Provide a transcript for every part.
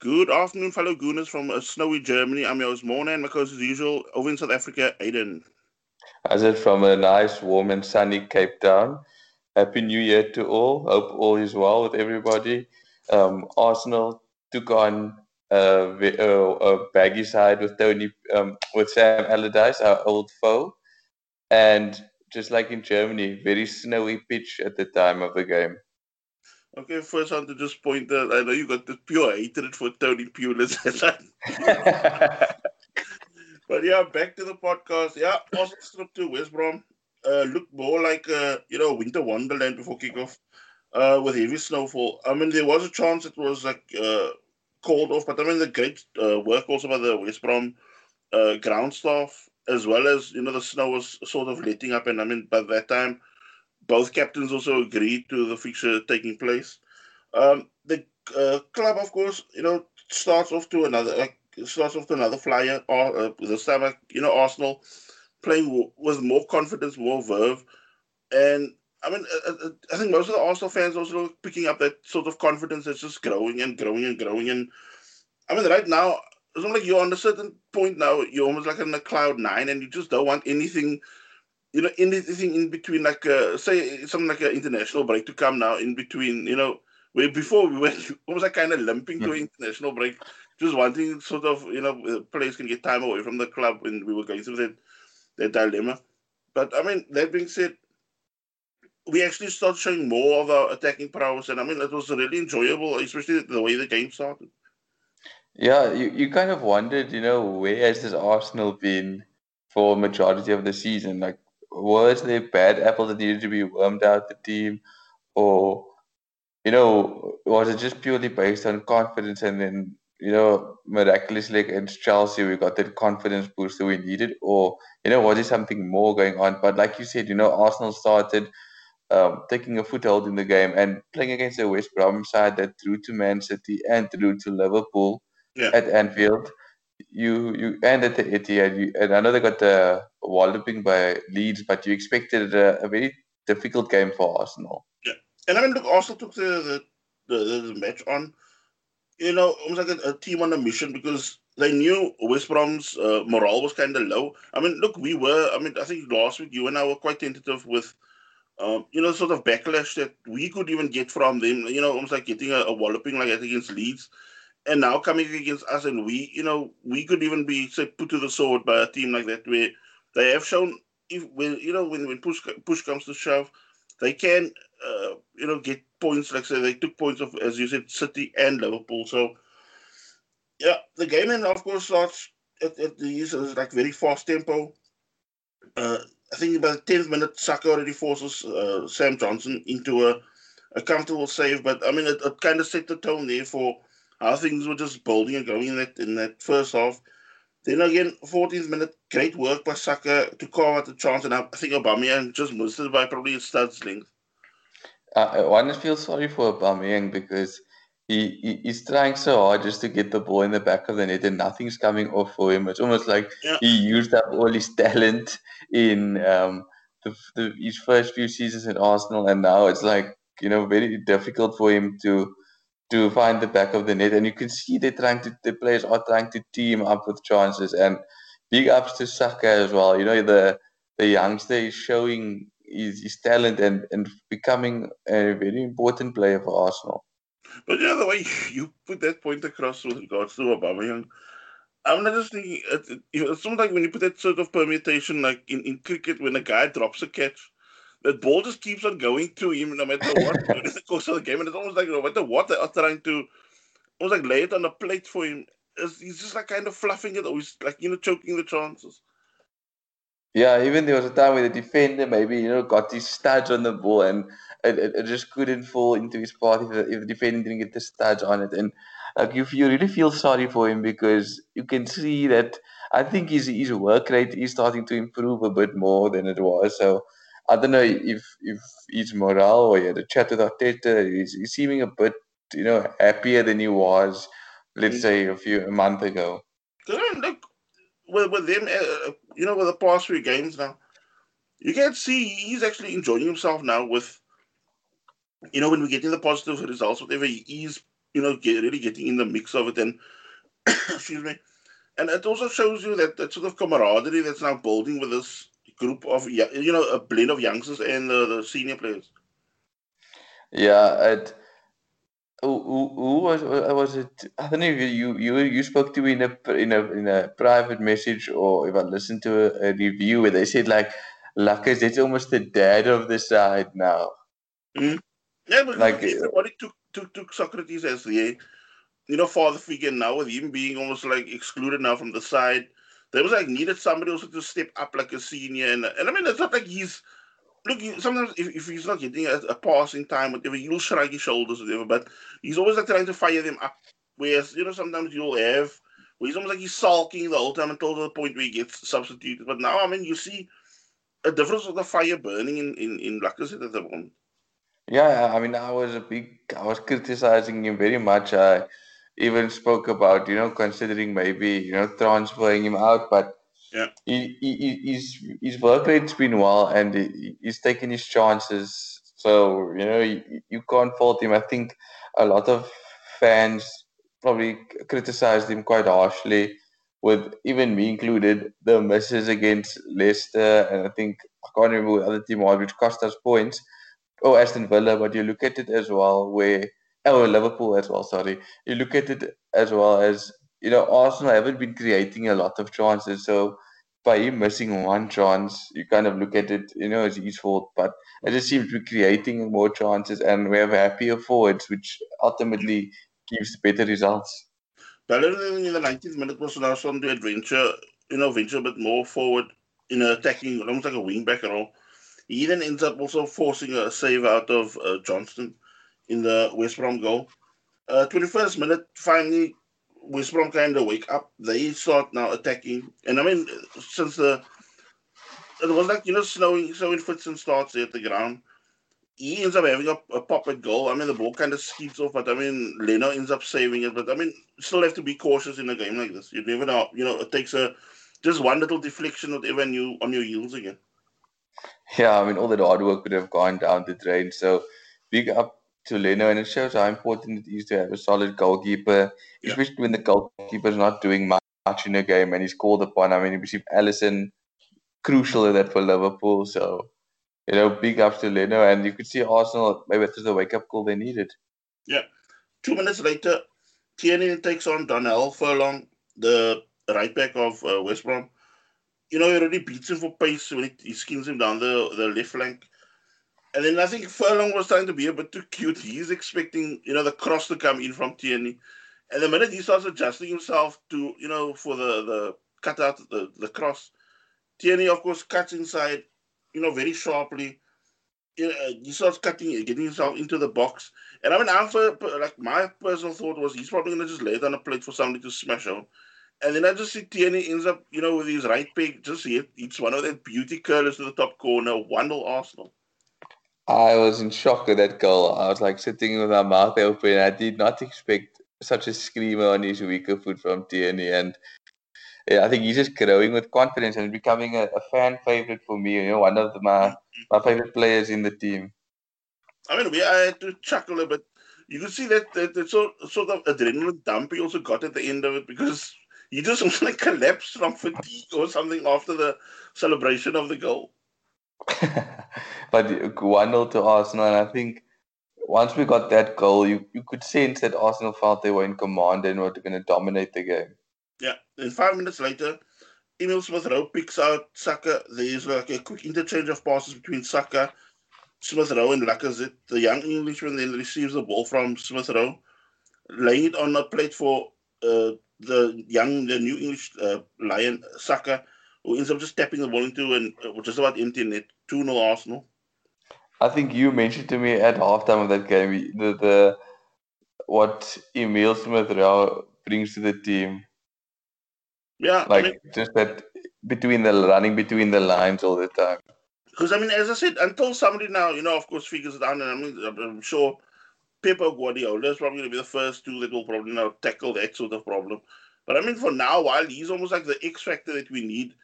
Good afternoon, fellow Gooners from uh, snowy Germany. I'm yours, Mona, and my co as usual, over in South Africa, Aiden. As it from a nice, warm, and sunny Cape Town. Happy New Year to all. Hope all is well with everybody. Um, Arsenal took on uh, a baggy side with Tony, um, with Sam Allardyce, our old foe, and just like in Germany, very snowy pitch at the time of the game. Okay, first I want to just point out, I know you got the pure hatred for Tony Pulis. but yeah, back to the podcast. Yeah, Arsenal trip to West Brom uh, looked more like a, you know, winter wonderland before kickoff uh, with heavy snowfall. I mean, there was a chance it was like uh, called off, but I mean, the great uh, work also by the West Brom uh, ground staff, as well as, you know, the snow was sort of letting up. And I mean, by that time, both captains also agreed to the fixture taking place. Um, the uh, club, of course, you know, starts off to another like starts off to another flyer. Or uh, this time, you know, Arsenal playing with more confidence, more verve, and I mean, uh, uh, I think most of the Arsenal fans also picking up that sort of confidence that's just growing and growing and growing. And I mean, right now, it's not like you're on a certain point now, you're almost like in a cloud nine, and you just don't want anything you know, anything in between, like uh, say something like an international break to come now in between, you know, where before we went almost like kind of limping to an international break, just wanting sort of, you know, players can get time away from the club when we were going through that that dilemma. But I mean, that being said, we actually started showing more of our attacking prowess, and I mean, it was really enjoyable, especially the way the game started. Yeah, you, you kind of wondered, you know, where has this Arsenal been for a majority of the season? Like, was there bad apple that needed to be wormed out the team, or you know, was it just purely based on confidence and then you know miraculously against Chelsea we got that confidence boost that we needed, or you know was there something more going on? But like you said, you know, Arsenal started. Um, taking a foothold in the game and playing against a West Brom side that drew to Man City and drew to Liverpool yeah. at Anfield you you at the Etihad, you, and I know they got the walloping by Leeds, but you expected a, a, very difficult game for Arsenal. Yeah, and I mean, look, Arsenal took the the, the, the match on, you know, almost like a, a, team on a mission because they knew West Brom's uh, morale was kind of low. I mean, look, we were. I mean, I think last week you and I were quite tentative with. Um, you know, sort of backlash that we could even get from them, you know, almost like getting a, a walloping like that against Leeds and now coming against us, and we, you know, we could even be say put to the sword by a team like that, where they have shown, if when you know, when when push push comes to shove, they can, uh, you know, get points. Like say, they took points of, as you said, City and Liverpool. So, yeah, the game, and of course, starts at, at these like very fast tempo. Uh, I think by the tenth minute, Saka already forces uh, Sam Johnstone into a, a comfortable save. But I mean, it, it kind of set the tone there for how things were just building and going in that in that first half. Then again, 14th minute, great work by Saka to carve out the chance, and I think Aubameyang just missed it by probably a stud's length. Uh, one feels sorry for Aubameyang because he, he, he's trying so hard just to get the ball in the back of the net, and nothing's coming off for him. It's almost like yeah. he used up all his talent in um, the, the, his first few seasons in Arsenal, and now it's like you know very difficult for him to to find the back of the net. And you can see they're trying to, the players are trying to team up with chances. And big ups to Saka as well. You know, the the youngster is showing his, his talent and, and becoming a very important player for Arsenal. But yeah, the way you put that point across with regards to Aubameyang, I'm not just thinking, uh, it's something like when you put that sort of permutation, like in, in cricket, when a guy drops a catch, that ball just keeps on going to him no matter what during the course of the game. And it's almost like no matter what they are trying to almost like lay it on a plate for him. He's just like kind of fluffing it or he's like, you know, choking the chances. Yeah, even there was a time where the defender maybe, you know, got his studs on the ball and it, it, it just couldn't fall into his path if the, if the defender didn't get the studs on it. And like if you really feel sorry for him because you can see that I think his his work rate is starting to improve a bit more than it was. So I don't know if if he's morale or he had a chat with Arteta. He's, he's seeming a bit, you know, happier than he was, let's say, a few a month ago. Look, with, with them, uh, you know, with the past three games now, you can see he's actually enjoying himself now with, you know, when we're getting the positive results, whatever, he's you know, get, really getting in the mix of it. And excuse me, and it also shows you that that sort of camaraderie that's now building with this group of you know a blend of youngsters and the, the senior players. Yeah, it. Who, who, who was was it? I don't know if you you you spoke to me in a in a in a private message or if I listened to a, a review where they said like Lacazette almost the dad of the side now. Mm-hmm. Yeah, but like everybody took took took Sokratis as the you know father figure now with him being almost like excluded now from the side. There was like needed somebody also to step up like a senior, and and I mean it's not like he's look, sometimes if, if he's not getting a, a passing time, whatever, he'll shrug his shoulders, whatever. But he's always like trying to fire them up. Whereas you know sometimes you'll have where he's almost like he's sulking the whole time until the point where he gets substituted. But now I mean you see a difference of the fire burning in in in Lacazette at the moment. Yeah, I mean I was a big I was criticizing him very much. I even spoke about you know considering maybe you know transferring him out, but yeah. He, he, his, his work rate's been well and he, he's taken his chances. So, you know, you, you can't fault him. I think a lot of fans probably criticized him quite harshly, with even me included, the misses against Leicester. And I think, I can't remember what other team was, which cost us points. Oh, Aston Villa, but you look at it as well, where, oh, Liverpool as well, sorry. You look at it as well as you know, Arsenal haven't been creating a lot of chances. So by him missing one chance, you kind of look at it, you know, as his fault. But it just seems to be creating more chances, and we have happier forwards, which ultimately gives better results. Bellerin in the 19th minute was now on to adventure, you know, venture a bit more forward in attacking, almost like a wing back all. He then ends up also forcing a save out of uh, Johnstone in the West Brom goal. Uh, 21st minute, finally, West Brom kind of wake up. They start now attacking, and I mean, since the it was like you know snowing, snowing fits and starts at the ground. He ends up having a, a pop at goal. I mean, the ball kind of skids off, but I mean, Leno ends up saving it. But I mean, still have to be cautious in a game like this. You never know. You know, it takes a just one little deflection, whatever, and you on your heels again. Yeah, I mean, all that hard work would have gone down the drain. So big up to Leno, and it shows how important it is to have a solid goalkeeper, yeah. especially when the goalkeeper is not doing much in a game and he's called upon. I mean, you see Alisson crucial in that for Liverpool. So, you know, big ups to Leno, and you could see Arsenal maybe was the wake up call they needed. Yeah. Two minutes later, Tierney takes on Darnell Furlong, the right back of uh, West Brom. You know, he already beats him for pace when he, he skins him down the, the left flank. And then I think Furlong was trying to be a bit too cute. He's expecting, you know, the cross to come in from Tierney. And the minute he starts adjusting himself to, you know, for the, the cut out the, the cross, Tierney, of course, cuts inside, you know, very sharply. You know, uh, he starts cutting, getting himself into the box. And I mean, for, like, my personal thought was he's probably going to just lay on a plate for somebody to smash out. And then I just see Tierney ends up, you know, with his right peg, just hit, it's one of that beauty curlers to the top corner, 1 Arsenal. I was in shock at that goal. I was like sitting with my mouth open. I did not expect such a screamer on his weaker foot from Tierney. And yeah, I think he's just growing with confidence and becoming a, a fan favorite for me. You know, one of the, my my favorite players in the team. I mean, we I had to chuckle a bit. You could see that that, that sort, sort of adrenaline dump he also got at the end of it because he just like collapsed from fatigue or something after the celebration of the goal. but 1 0 to Arsenal, and I think once we got that goal, you, you could sense that Arsenal felt they were in command and were going to dominate the game. Yeah, and five minutes later, Emil Smith Rowe picks out Saka. There's like a quick interchange of passes between Saka, Smith Rowe, and Lacazette. The young Englishman then receives the ball from Smith Rowe, laying it on a plate for uh, the young, the new English uh, lion, Saka ends up just tapping the ball into and uh, just about emptying it, 2 0 Arsenal. I think you mentioned to me at halftime of that game the, the what Emil Smith Rowe brings to the team. Yeah, like I mean, just that between the running between the lines all the time. Because I mean, as I said, until somebody now, you know, of course, figures it out, and I mean, I'm sure Pep Guardiola is probably going to be the first two that will probably now tackle that sort of problem. But I mean, for now, while he's almost like the X factor that we need,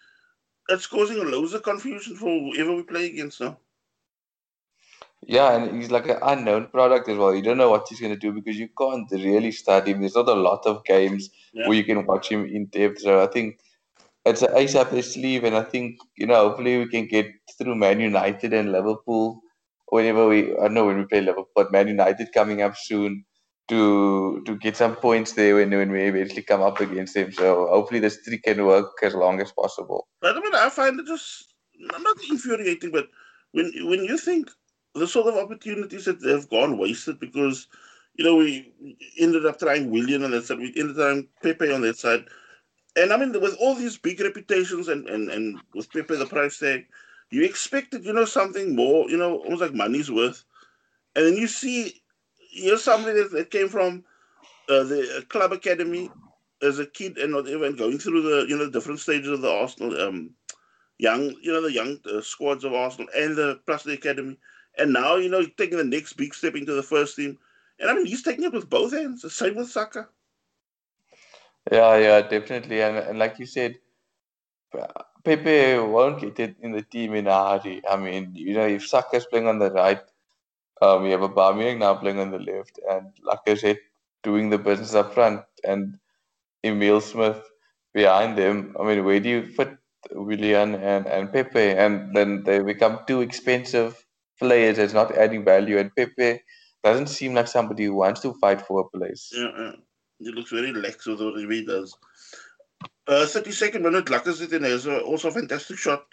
it's causing loads of confusion for whoever we play against now. Yeah, and he's like an unknown product as well. You don't know what he's going to do because you can't really study him. There's not a lot of games Yeah. where you can watch him in depth. So I think it's an ace up his sleeve, and I think you know hopefully we can get through Man United and Liverpool whenever we. I know when we play Liverpool, but Man United coming up soon to to get some points there when when we eventually come up against them. So hopefully this streak can work as long as possible. But I mean, I find it just not infuriating, but when when you think the sort of opportunities that they have gone wasted because you know we ended up trying Willian on that side, we ended up trying Pepe on that side, and I mean with all these big reputations and and and with Pepe the price tag, you expected you know something more, you know almost like money's worth, and then you see you're somebody that, that came from uh, the uh, club academy as a kid and whatever, and going through the you know different stages of the Arsenal um young you know the young uh, squads of Arsenal and the plus the academy, and now you know taking the next big step into the first team, and I mean he's taking it with both hands. The same with Saka. Yeah, yeah, definitely. And, and like you said, Pepe won't get it in the team in a hurry. I mean, you know, if Saka's playing on the right, um, you have a Aubameyang now playing on the left, and said, doing the business up front, and Emil Smith behind them. I mean, where do you fit Willian and, and Pepe? And then they become too expensive players that's not adding value. And Pepe doesn't seem like somebody who wants to fight for a place. Yeah, he looks very lax with what he does. Uh, 32nd minute, Lacazette there's also a fantastic shot,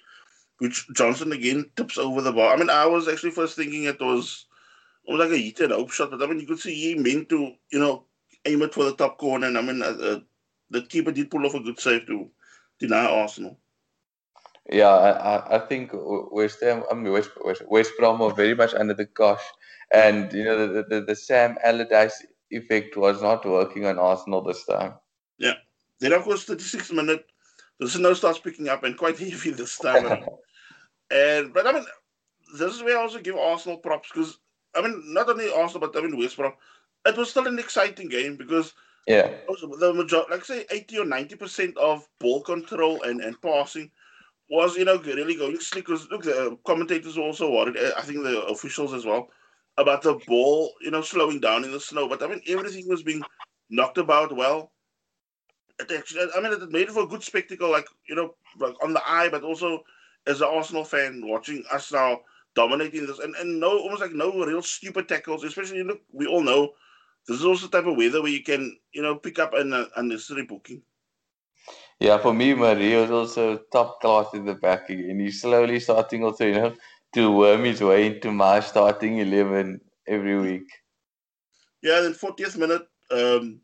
which Johnstone again tips over the bar. I mean, I was actually first thinking it was like a hit and hope shot, but I mean, you could see he meant to, you know, aim it for the top corner. And I mean, uh, uh, the keeper did pull off a good save to deny Arsenal. Yeah, I, I think West Ham, I mean West, West, West Brom were very much under the cosh, and you know the, the, the Sam Allardyce effect was not working on Arsenal this time. Yeah. Then of course, 36th minute, the snow starts picking up and quite heavy this time. and, and but I mean, this is where I also give Arsenal props because I mean, not only Arsenal but I mean West Brom, it was still an exciting game because yeah, the majority, like say, 80 or 90 percent of ball control and and passing was you know really going slick. Because look, the commentators were also worried. eh, I think the officials as well about the ball, you know, slowing down in the snow. But I mean, everything was being knocked about well. It actually, I mean, it made it for a good spectacle, like you know, like on the eye, but also as an Arsenal fan watching us now dominating this, and, and no, almost like no real stupid tackles. Especially, look, we all know this is also the type of weather where you can, you know, pick up an uh, unnecessary booking. Yeah, for me, Mario is also top class in the back again. He's slowly starting also, you know, to worm his way into my starting 11 every week. Yeah, then 40th minute, um,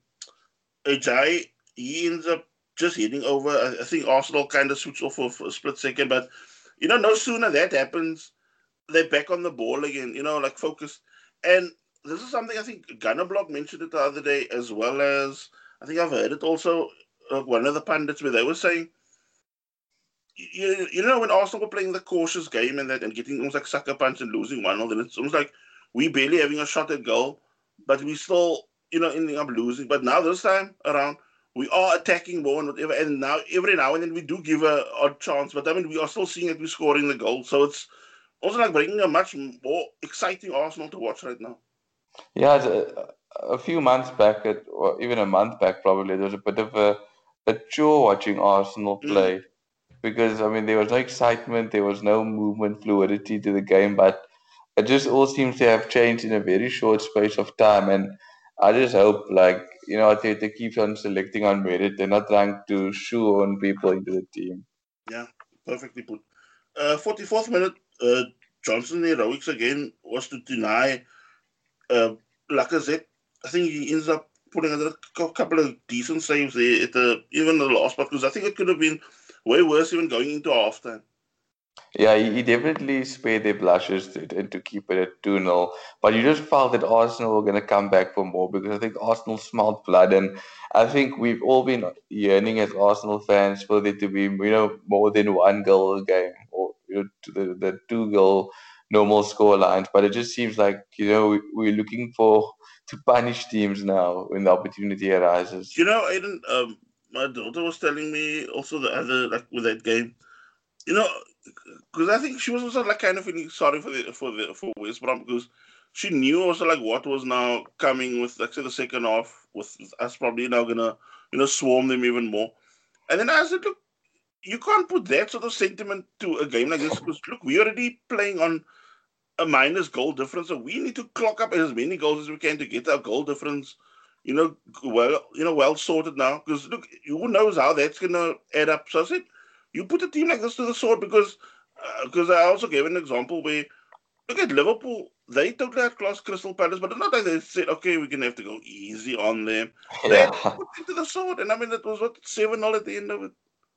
Ajay, he ends up just heading over. I, I think Arsenal kind of switched off for, for a split second, but, you know, no sooner that happens, they're back on the ball again, you know, like focused. And this is something I think Gunner Block mentioned it the other day, as well as I think I've heard it also, uh, one of the pundits, where they were saying, you, you know, when Arsenal were playing the cautious game and that and getting almost like sucker punch and losing 1 0, then it's almost like we barely having a shot at goal, but we still, you know, ending up losing. But now this time around, we are attacking more and whatever. And now, every now and then, we do give a odd chance. But I mean, we are still seeing that we're scoring the goal. So it's also like bringing a much more exciting Arsenal to watch right now. Yeah, a, a few months back, at, or even a month back, probably, there was a bit of a, a chore watching Arsenal play. Mm. Because, I mean, there was no excitement, there was no movement, fluidity to the game, but it just all seems to have changed in a very short space of time. And I just hope, like, you know, they, they keep on selecting on merit. They're not trying to shoehorn people into the team. Yeah, perfectly put. Uh, 44th minute, uh, Johnstone heroics again was to deny uh, Lacazette. I think he ends up putting a couple of decent saves there at the even the last part because I think it could have been way worse even going into halftime. Yeah, he definitely spared their blushes to, to, to keep it at 2 0. But you just felt that Arsenal were going to come back for more because I think Arsenal smelled blood. And I think we've all been yearning as Arsenal fans for there to be, you know, more than one goal a game or you know, the, the two goal normal score lines. But it just seems like, you know, we, we're looking for to punish teams now when the opportunity arises. You know, Aiden, um, my daughter was telling me also the other, like with that game, you know, because I think she was also like kind of feeling sorry for the for the for West Brom because she knew also like what was now coming with like say the second half with us probably now gonna you know swarm them even more. And then I said, look, you can't put that sort of sentiment to a game like this because look, we're already playing on a minus goal difference, so we need to clock up as many goals as we can to get our goal difference, you know, well, you know, well sorted now. Because look, who knows how that's gonna add up. So I said, you put a team like this to the sword because because uh, I also gave an example where look at Liverpool, they totally outclassed Crystal Palace, but it's not like they said, okay, we're gonna have to go easy on them. Yeah. They put into the sword, and I mean, it was what seven 0 at the end of it.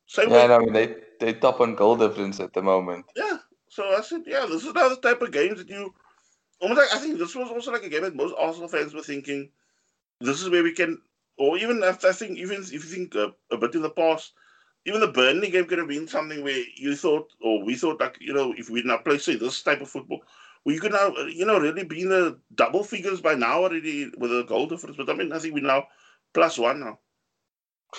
Same yeah, way. I mean, they they top on goal difference at the moment. Yeah, so I said, yeah, this is now the type of games that you almost like. I think this was also like a game that most Arsenal fans were thinking, this is where we can, or even after I think even if you think uh, a bit in the past, even the Burnley game could have been something where you thought, or we thought, like you know, if we'd not play say this type of football, we could now, you know, really be in the double figures by now already with a goal difference. But I mean, I think we're now plus one now.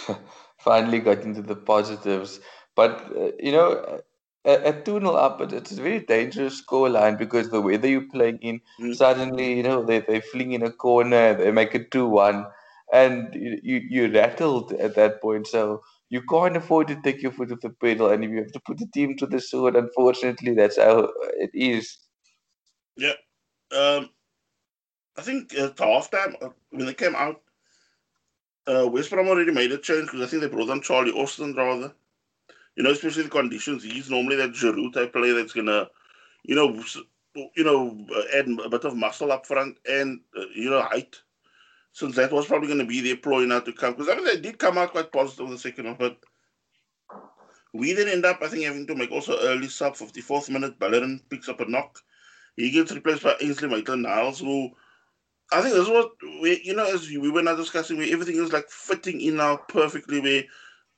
Finally got into the positives, but uh, you know at 2 0 up, but it's a very dangerous scoreline because the weather you're playing in, mm. suddenly, you know, they, they fling in a corner, they make it 2 1, and you, you, you're rattled at that point. So you can't afford to take your foot off the pedal, and if you have to put the team to the sword, unfortunately, that's how it is. Yeah. Um, I think at halftime, uh, when they came out, uh, West Brom already made a change because I think they brought on Charlie Austin rather you know, especially the conditions. He's normally that Giroud type player that's gonna, you know, you know, add a bit of muscle up front and uh, you know height. Since that was probably going to be their ploy now to come, because I mean they did come out quite positive in the second half, but we then end up, I think, having to make also early sub 54th minute. Bellerin picks up a knock. He gets replaced by Ainsley Maitland-Niles, who I think this is what we, you know, as we were now discussing, where everything is like fitting in now perfectly. Where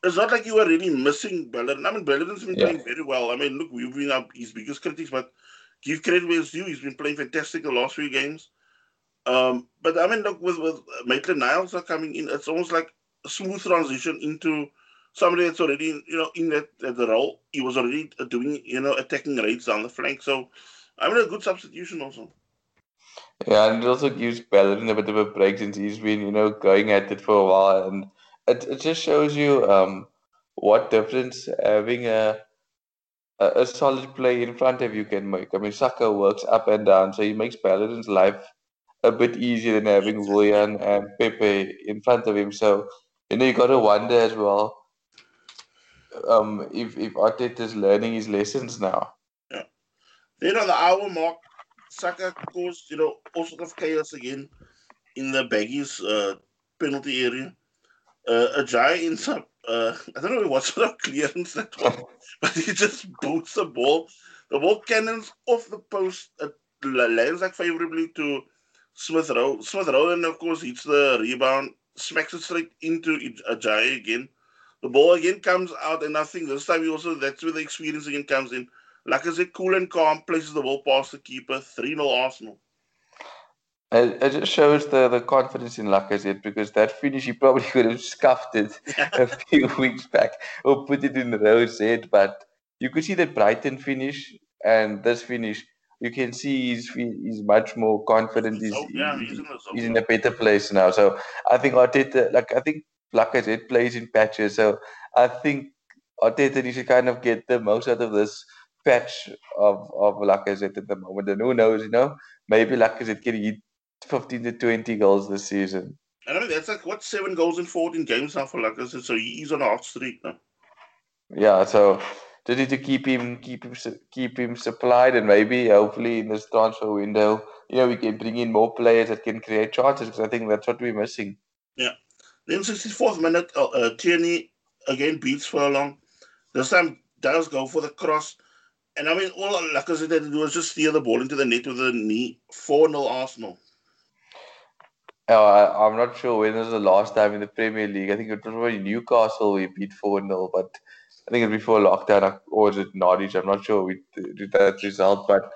it's not like you were really missing Bellerin. I mean, Bellerin's been yeah. playing very well. I mean, look, we've been up his biggest critics, but give credit where it's due. He's been playing fantastic the last few games. Um, but I mean, look, with with Maitland Niles coming in, it's almost like a smooth transition into somebody that's already, you know, in that, that the role. He was already doing, you know, attacking raids down the flank. So, I mean, a good substitution also. Yeah, and it also gives Bellerin a bit of a break since he's been, you know, going at it for a while and it, it just shows you um, what difference having a, a, a solid play in front of you can make. I mean, Saka works up and down, so he makes Bellerin's life a bit easier than having Willian and Pepe in front of him. So you know you got to wonder as well um, if if Arteta is learning his lessons now. Yeah. Then on the hour mark, Saka caused you know all sort of chaos again in the baggies uh, penalty area uh, Ajayi ends up, uh, I don't know what sort of clearance that was, but he just boots the ball. The ball cannons off the post, it lands like favorably to Smith Rowe. Smith Rowe, and of course, hits the rebound, smacks it straight into Ajayi again. The ball again comes out, and I think this time he also, that's where the experience again comes in. Like I said, cool and calm, places the ball past the keeper, 3 0 Arsenal. It, just shows the, the confidence in Lacazette because that finish he probably could have scuffed it a few weeks back or put it in the Rowe's head. But you could see that Brighton finish and this finish. You can see he's he's much more confident. He's, yeah, he's, in, he's in a better place now. So I think Arteta, like I think Lacazette plays in patches. So I think Arteta needs to kind of get the most out of this patch of of Lacazette at the moment. And who knows, you know, maybe Lacazette can hit 15 to 20 goals this season. I mean, that's like, what, seven goals in 14 games now for Lacazette, so he's on a hot streak now. Yeah, so just need to keep him, keep him, keep him supplied, and maybe, hopefully, in this transfer window, you know, we can bring in more players that can create chances, because I think that's what we're missing. Yeah. Then 64th minute, uh, uh, Tierney again beats Furlong. This time does go for the cross. And I mean, all Lacazette had to do was just steer the ball into the net with the knee. 4 0 Arsenal. I, I'm not sure when was the last time in the Premier League. I think it was probably Newcastle we beat 4 0, but I think it was before lockdown, or was it Norwich? I'm not sure we did that result, but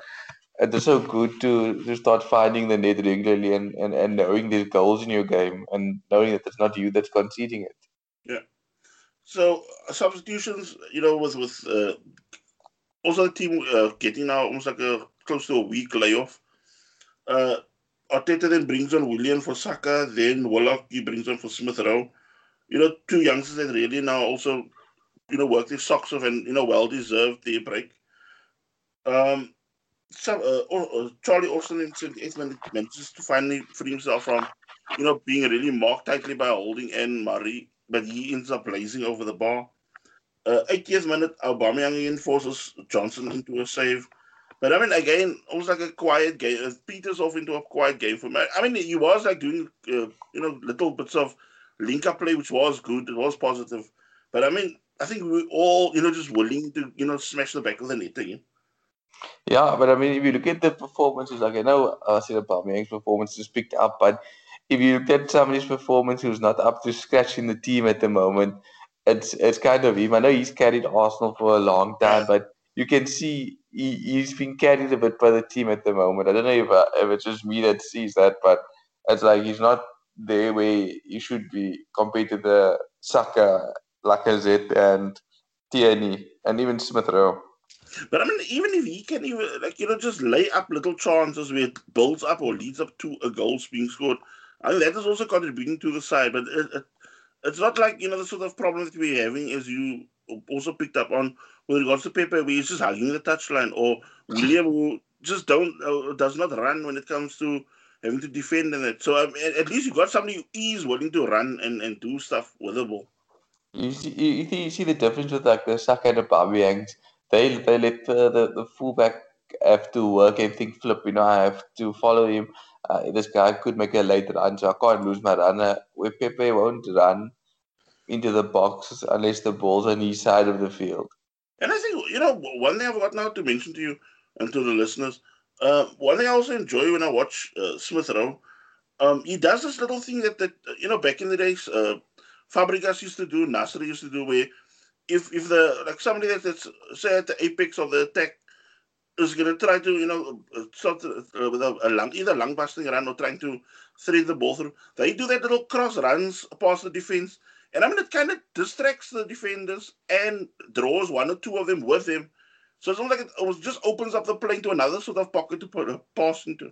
it's so good to, to start finding the net regularly and, and, and knowing there's goals in your game and knowing that it's not you that's conceding it. Yeah. So substitutions, you know, with with uh, also the team uh, getting now almost like a close to a week layoff. Uh, Arteta then brings on Willian for Saka, then Willock he brings on for Smith Rowe. You know, two youngsters that really now also, you know, work their socks off and, you know, well deserved their break. Um, some, uh, uh, Charlie Austin in 78th minute manages to finally free himself from, you know, being really marked tightly by Holding and Mari, but he ends up blazing over the bar. Uh, 80th minute, Aubameyang forces Johnstone into a save. But I mean, again, it was like a quiet game. It peters off into a quiet game for me. I mean, he was like doing, uh, you know, little bits of link up play, which was good. It was positive. But I mean, I think we're all, you know, just willing to, you know, smash the back of the net again. Yeah, but I mean, if you look at the performances, like I know I said Aubameyang's performance is picked up, but if you look at somebody's performance who's not up to scratch in the team at the moment, it's it's kind of him. I know he's carried Arsenal for a long time, but you can see he, he's been carried a bit by the team at the moment. I don't know if, uh, if it's just me that sees that, but it's like he's not there where he should be compared to the Saka, Lacazette, and Tierney, and even Smith Rowe. But I mean, even if he can even like you know just lay up little chances where it builds up or leads up to a goal being scored, I think that is also contributing to the side. But it, it, it's not like you know the sort of problem that we're having as you also picked up on with regards to Pepe, where he's just hugging the touchline, or Willian who just don't uh, does not run when it comes to having to defend and that. So um, at, at, least you got somebody who is willing to run and, and do stuff with the ball. You see, you, you see the difference with like the Saka and Aubameyang they they let the, the, the fullback have to work and think flip. You know, I have to follow him. Uh, this guy could make a late run, so I can't lose my runner. Where Pepe won't run into the box unless the ball's on his side of the field. And I think you know one thing I've got now to mention to you and to the listeners. Uh, one thing I also enjoy when I watch uh, Smith Rowe, um, he does this little thing that that you know back in the days, uh, Fabregas used to do, Nasri used to do, where if if the like somebody that's say at the apex of the attack is going to try to you know sort uh, with a, a either long busting run or trying to thread the ball through, they do that little cross runs past the defense, and I mean it kind of distracts the defenders and draws one or two of them with them. So it's almost like it just opens up the plane to another sort of pocket to put a pass into.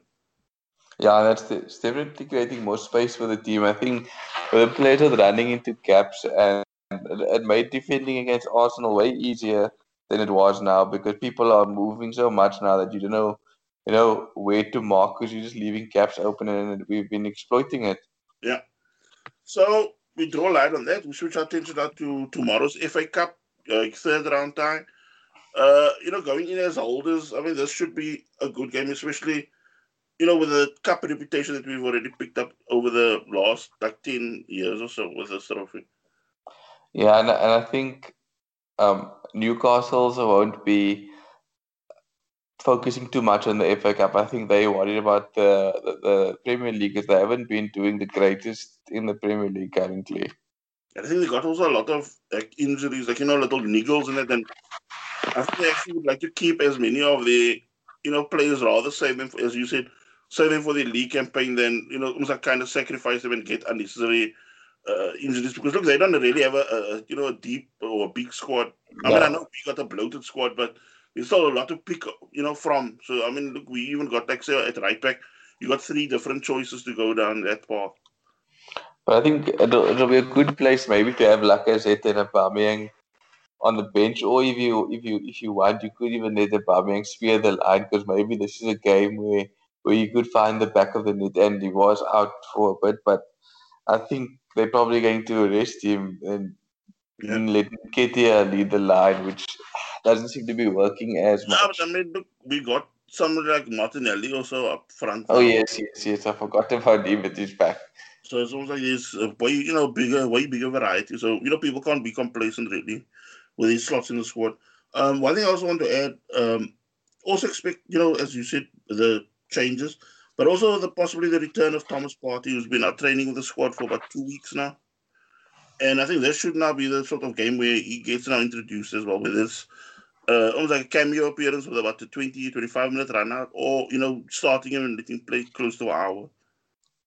Yeah, that's definitely creating more space for the team. I think with the players running into gaps and it made defending against Arsenal way easier than it was now because people are moving so much now that you don't know, you know, where to mark because you're just leaving gaps open and we've been exploiting it. Yeah. So we draw light on that. We switch our attention now to tomorrow's FA Cup uh, third round tie. Uh, you know, going in as holders, I mean, this should be a good game, especially, you know, with the cup reputation that we've already picked up over the last like 10 years or so with this trophy. Yeah, and, and I think um, Newcastle won't be focusing too much on the FA Cup. I think they're worried about the, the, the Premier League because they haven't been doing the greatest in the Premier League currently. I think they got also a lot of like injuries, like you know, little niggles in it, and I think they actually would like to keep as many of the you know players rather save them, for, as you said, them for the league campaign then you know almost like kind of sacrifice them and get unnecessary uh, injuries because look, they don't really have a, a, you know a deep or a big squad. I mean, I know we got a bloated squad, but there's still a lot to pick you know from. So I mean, look, we even got like say at right back, you got three different choices to go down that path. But I think it'll, it'll be a good place maybe to have Lacazette and Aubameyang on the bench, or if you if you if you want, you could even let Aubameyang spear the line because maybe this is a game where where you could find the back of the net, and he was out for a bit, but I think they're probably going to arrest him and, yeah. let Nketiah lead the line, which doesn't seem to be working as much. Yeah, but I mean, look, we got somebody like Martinelli also up front. Oh yes, yes, yes. I forgot about him at his back. So it's almost like there's a way, you know, bigger, way bigger variety. So you know, people can't be complacent really with these slots in the squad. Um, one thing I also want to add, um, also expect, you know, as you said, the changes but also the possibly the return of Thomas Partey, who's been out training with the squad for about two weeks now. And I think this should now be the sort of game where he gets now introduced as well with this uh, almost like a cameo appearance with about a 20, 25 minute run out, or, you know, starting him and letting him play close to an hour.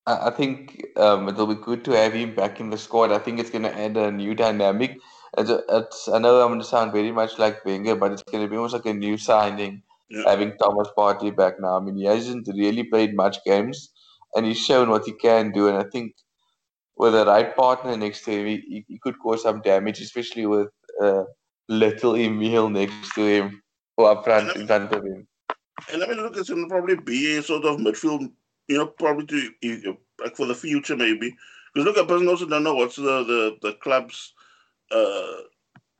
I think um, it'll be good to have him back in the squad. I think it's going to add a new dynamic. it's, it's I know I'm going to sound very much like Wenger, but it's going to be almost like a new signing Yeah. having Thomas Partey back now. I mean, he hasn't really played much games, and he's shown what he can do. And I think with the right partner next to him, he, he- could cause some damage, especially with uh, little Emil next to him or up front in front of him. And I mean, look, it's going to probably be a sort of midfield, you know, probably to like for the future maybe. Because look, a person also don't know what's the the, the club's uh,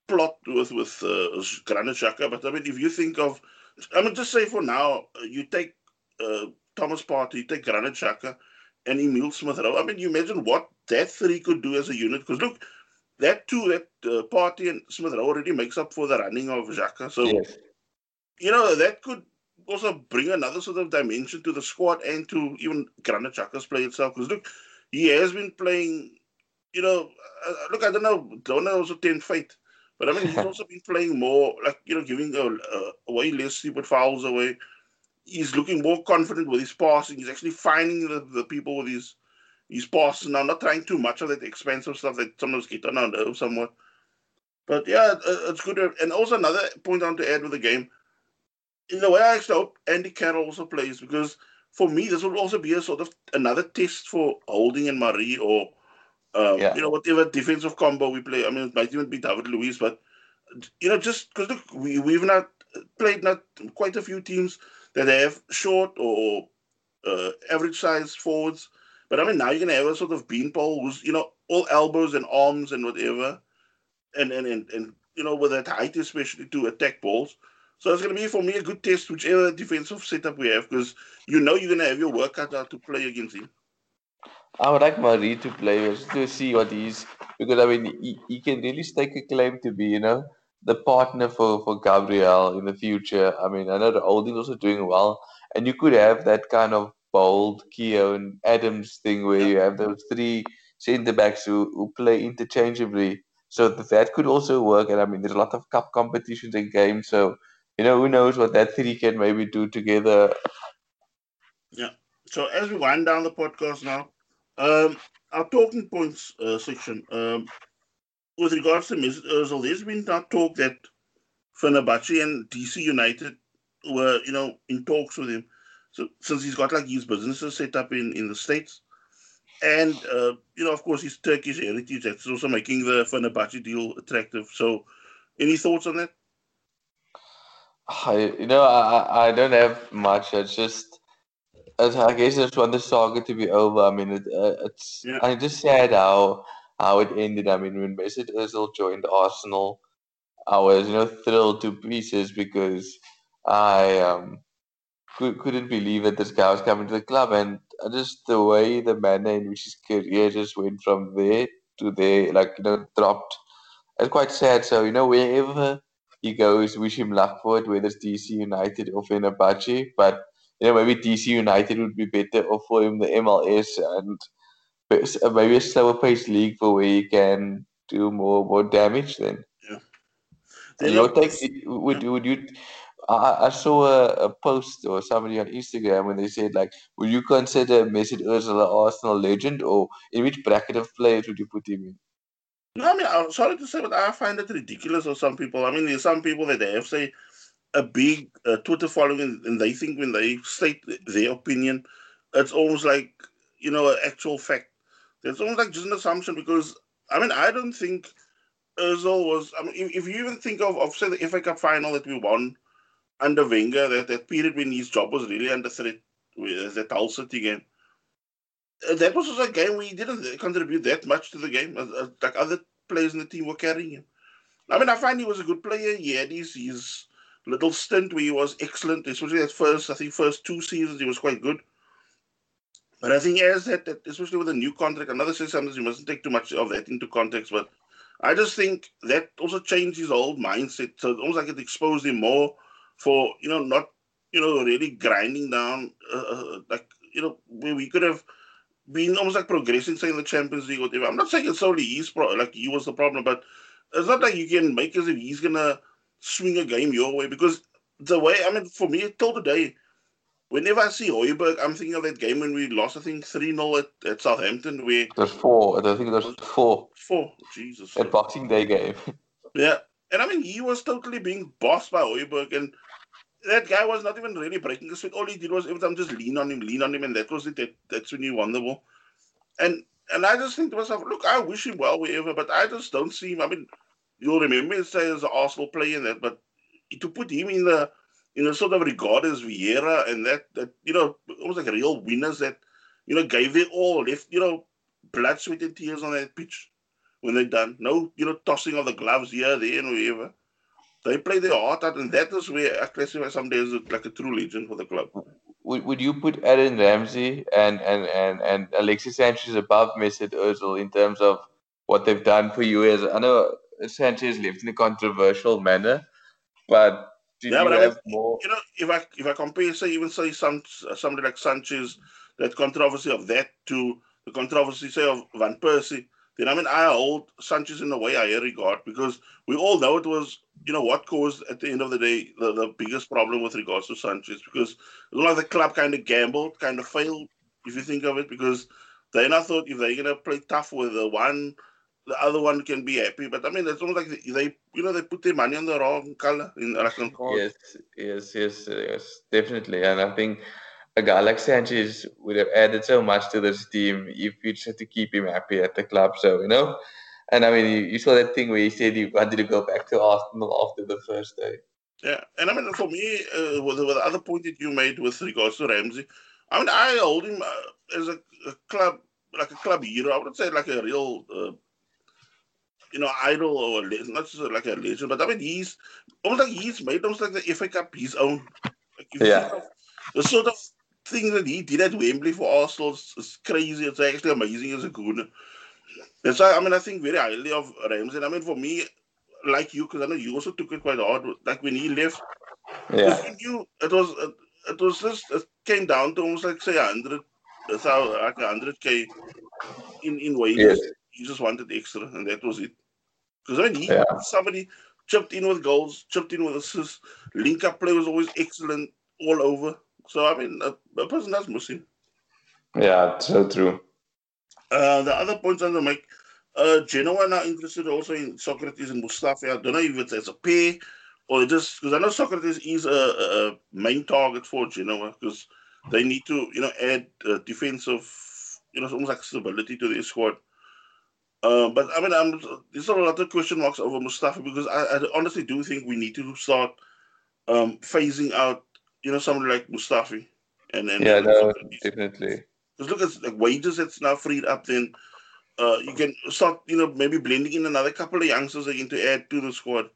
plot with with uh, Granit Xhaka. But I mean, if you think of, I mean, just say for now, uh, you take uh, Thomas Partey, you take Granit Xhaka, and Emil Smith Rowe. I mean, you imagine what that three could do as a unit. Because look, that two, that uh, Partey and Smith Rowe already makes up for the running of Xhaka. So Yes. you know, that could also bring another sort of dimension to the squad and to even Granit Xhaka's play itself. Because look, he has been playing, you know, uh, look, I don't know, don't also 10 fate, but I mean, he's also been playing more, like, you know, giving a, a, way less stupid fouls away. He's looking more confident with his passing. He's actually finding the, the people with his his passes now, not trying too much of that expensive stuff that sometimes get on our nerves somewhat. But yeah, it's good. And also another point I want to add with the game, in the way I actually hope Andy Carroll also plays because for me this will also be a sort of another test for Holding and Mari or um, Yeah. you know whatever defensive combo we play. I mean, it might even be David Luiz, but you know just because look, we we've not played not quite a few teams that have short or uh, average size forwards. But I mean, now you're gonna have a sort of beanpole who's you know all elbows and arms and whatever, and and and, and you know with that height especially to attack balls. So it's gonna be for me a good test, whichever defensive setup we have, because you know you're gonna have your work cut out to play against him. I would like Mari to play just to see what he's because I mean he, he can really stake a claim to be you know the partner for for Gabriel in the future. I mean I know the Olding also doing well, and you could have that kind of Bould Keown and Adams thing where you have those three centre backs who, who play interchangeably. So that could also work. And I mean there's a lot of cup competitions and games, so you know who knows what that three can maybe do together. Yeah. So as we wind down the podcast now, um, our talking points uh, section. Um, with regards to Mesut Ozil, there's been that talk that Fenerbahce and DC United were, you know, in talks with him. So since he's got like his businesses set up in in the states, and uh, you know, of course, his Turkish heritage that's also making the Fenerbahce deal attractive. So, any thoughts on that? I, you know, I, I don't have much. It's just, I guess I just want the saga to be over. I mean, it, uh, it's, Yeah. I'm just sad how how it ended. I mean, when Mesut Ozil joined Arsenal, I was, you know, thrilled to pieces because I um could, couldn't believe that this guy was coming to the club, and just the way the manner in which his career just went from there to there, like you know, dropped. It's quite sad. So you know, wherever he goes, wish him luck for it, whether it's DC United or Fenerbahce. But you know, maybe DC United would be better off for him the MLS and maybe a slower paced league for where he can do more more damage. Then Then, your take would would you? I, I saw a, a post or somebody on Instagram when they said like, would you consider Mesut Ozil an Arsenal legend, or in which bracket of players would you put him in? No, I mean, I'm sorry to say, but I find it ridiculous of some people. I mean, there's some people that they have, say, a big uh, Twitter following, and- they think when they state their opinion, it's almost like, you know, an actual fact. It's almost like just an assumption because, I mean, I don't think Ozil was, I mean, if, if you even think of, of, say, the FA Cup final that we won under Wenger, that, that period when his job was really under threat, with that Hull City game, uh, that was also a game he didn't contribute that much to the game. Like other players in the team were carrying him. I mean, I find he was a good player. He had his, his little stint where he was excellent, especially that first, I think, first two seasons, he was quite good. But I think as that, that especially with a new contract, another says sometimes you mustn't take too much of that into context. But I just think that also changed his whole mindset. So almost like it exposed him more for, you know, not, you know, really grinding down, uh, uh, like, you know, where we could have been almost like progressing, say, in the Champions League or whatever. I'm not saying it's solely pro- like he was the problem, but it's not like you can make as if he's gonna swing a game your way because the way I mean, for me, till today, whenever I see Højbjerg, I'm thinking of that game when we lost, I think three 0 at, at Southampton, where There's four. I think there's four. four, Jesus, At Boxing Day game. Yeah, and I mean he was totally being bossed by Højbjerg, and that guy was not even really breaking the sweat. All he did was every time just lean on him, lean on him, and that was it. That, that's when he won the ball. And and I just think to myself, look, I wish him well wherever, but I just don't see him. I mean, you'll remember him say as an Arsenal player and that, but to put him in the in a sort of regard as Vieira and that that you know almost like real winners that you know gave their all, left you know blood, sweat, and tears on that pitch when they're done. No, you know, tossing of the gloves here, there, and wherever. They play their heart out, and that is where I classify some days like a true legend for the club. Would, would you put Aaron Ramsey and, and, and, and Alexis Sanchez above Mesut Ozil in terms of what they've done for you? As I know Sanchez left in a controversial manner, but yeah, you but have I mean, more? you know, if I if I compare, say, even say some somebody like Sanchez, that controversy of that to the controversy, say, of Van Persie, then I mean, I hold Sanchez in a way I regard because we all know it was, you know, what caused at the end of the day the, the biggest problem with regards to Sanchez because a lot of the club kind of gambled, kind of failed, if you think of it, because they not thought if they're gonna play tough with the one, the other one can be happy. But I mean, it's almost like they, you know, they put their money on the wrong color in Russian card. Yes, yes, yes, yes, definitely. And I think a guy like Sanchez would have added so much to this team if you just had to keep him happy at the club. So, you know, and I mean, you, you saw that thing where he said he wanted to go back to Arsenal after the first day. Yeah, and I mean, for me, uh, with, with the other point that you made with regards to Ramsey, I mean, I hold him uh, as a, a, club, like a club hero. I wouldn't say like a real, uh, you know, idol or legend, not just like a legend, but I mean, he's almost like he's made almost like the FA Cup his own. Like yeah. The sort of thing that he did at Wembley for Arsenal is, crazy. It's actually amazing as a gooner. And so, I mean, I think very highly of Ramsey. I mean, for me, like you, because I know you also took it quite hard. Like when he left, yeah, you it was it, was just it came down to almost like say hundred, like hundred k in in wages. Yes. He just wanted extra, and that was it. Because I mean, he, Yeah. somebody chipped in with goals, chipped in with assists. Link up play was always excellent all over. So I mean, a, a person that's missing. yeah, so true. Uh, the other points I'm gonna make, uh, Genoa are now interested also in Sokratis and Mustafi. I don't know if it's as a pair or just because I know Sokratis is a, a, main target for Genoa because they need to, you know, add uh, defensive, you know, almost like stability to their squad. Uh, but I mean, I'm, there's a lot of question marks over Mustafi because I, I honestly do think we need to start um, phasing out, you know, somebody like Mustafi. And then Yeah, no, definitely. Because look, at like wages that's now freed up. Then uh, you can start, you know, maybe blending in another couple of youngsters again to add to the squad.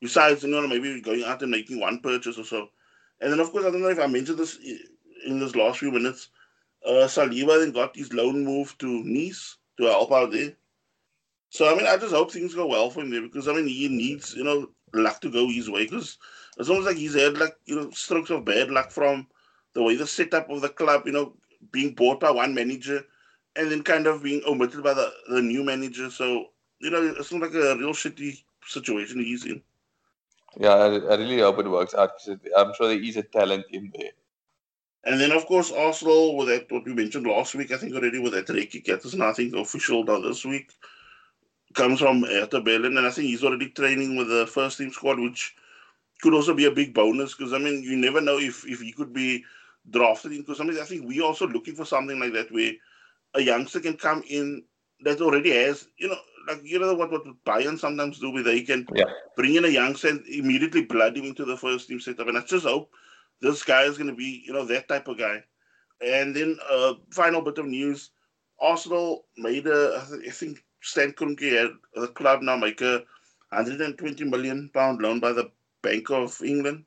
Besides, you know, maybe going out and making one purchase or so. And then, of course, I don't know if I mentioned this in this last few minutes. Uh, Saliba then got his loan move to Nice to help out there. So I mean, I just hope things go well for him there because I mean he needs you know luck to go his way because it's almost like he's had like you know strokes of bad luck from the way the setup of the club, you know, being bought by one manager and then kind of being omitted by the, the new manager. So, you know, it's not like a real shitty situation he's in. Yeah, I, I really hope it works out because I'm sure there is a talent in there. And then, of course, Arsenal, with that, what we mentioned last week, I think already with that Reiki Catterson, I think official now this week, comes from Hertha Berlin. And I think he's already training with the first team squad, which could also be a big bonus because, I mean, you never know if, if he could be drafted in. Because, I mean, I think we're also looking for something like that where a youngster can come in that already has, you know, like, you know, what, what Bayern sometimes do, where they can Yeah. bring in a youngster and immediately blood him into the first team setup. And I just hope this guy is going to be, you know, that type of guy. And then, uh, final bit of news: Arsenal made a, I think Stan Kroenke had the club now make a 120 million pound loan by the Bank of England.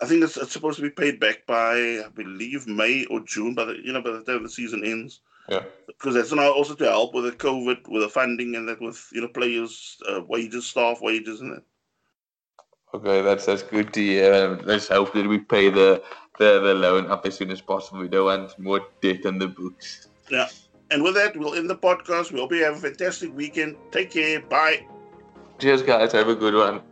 I think it's, it's supposed to be paid back by, I believe, May or June, by the you know by the time the season ends. Yeah. Because that's now also to help with the COVID, with the funding, and that with you know players' uh, wages, staff wages, and that. Okay, that's that's good to hear. Let's hope that we pay the, the, the loan up as soon as possible. We don't want more debt in the books. And with that, we'll end the podcast. We hope you have a fantastic weekend. Take care. Bye. Cheers, guys. Have a good one.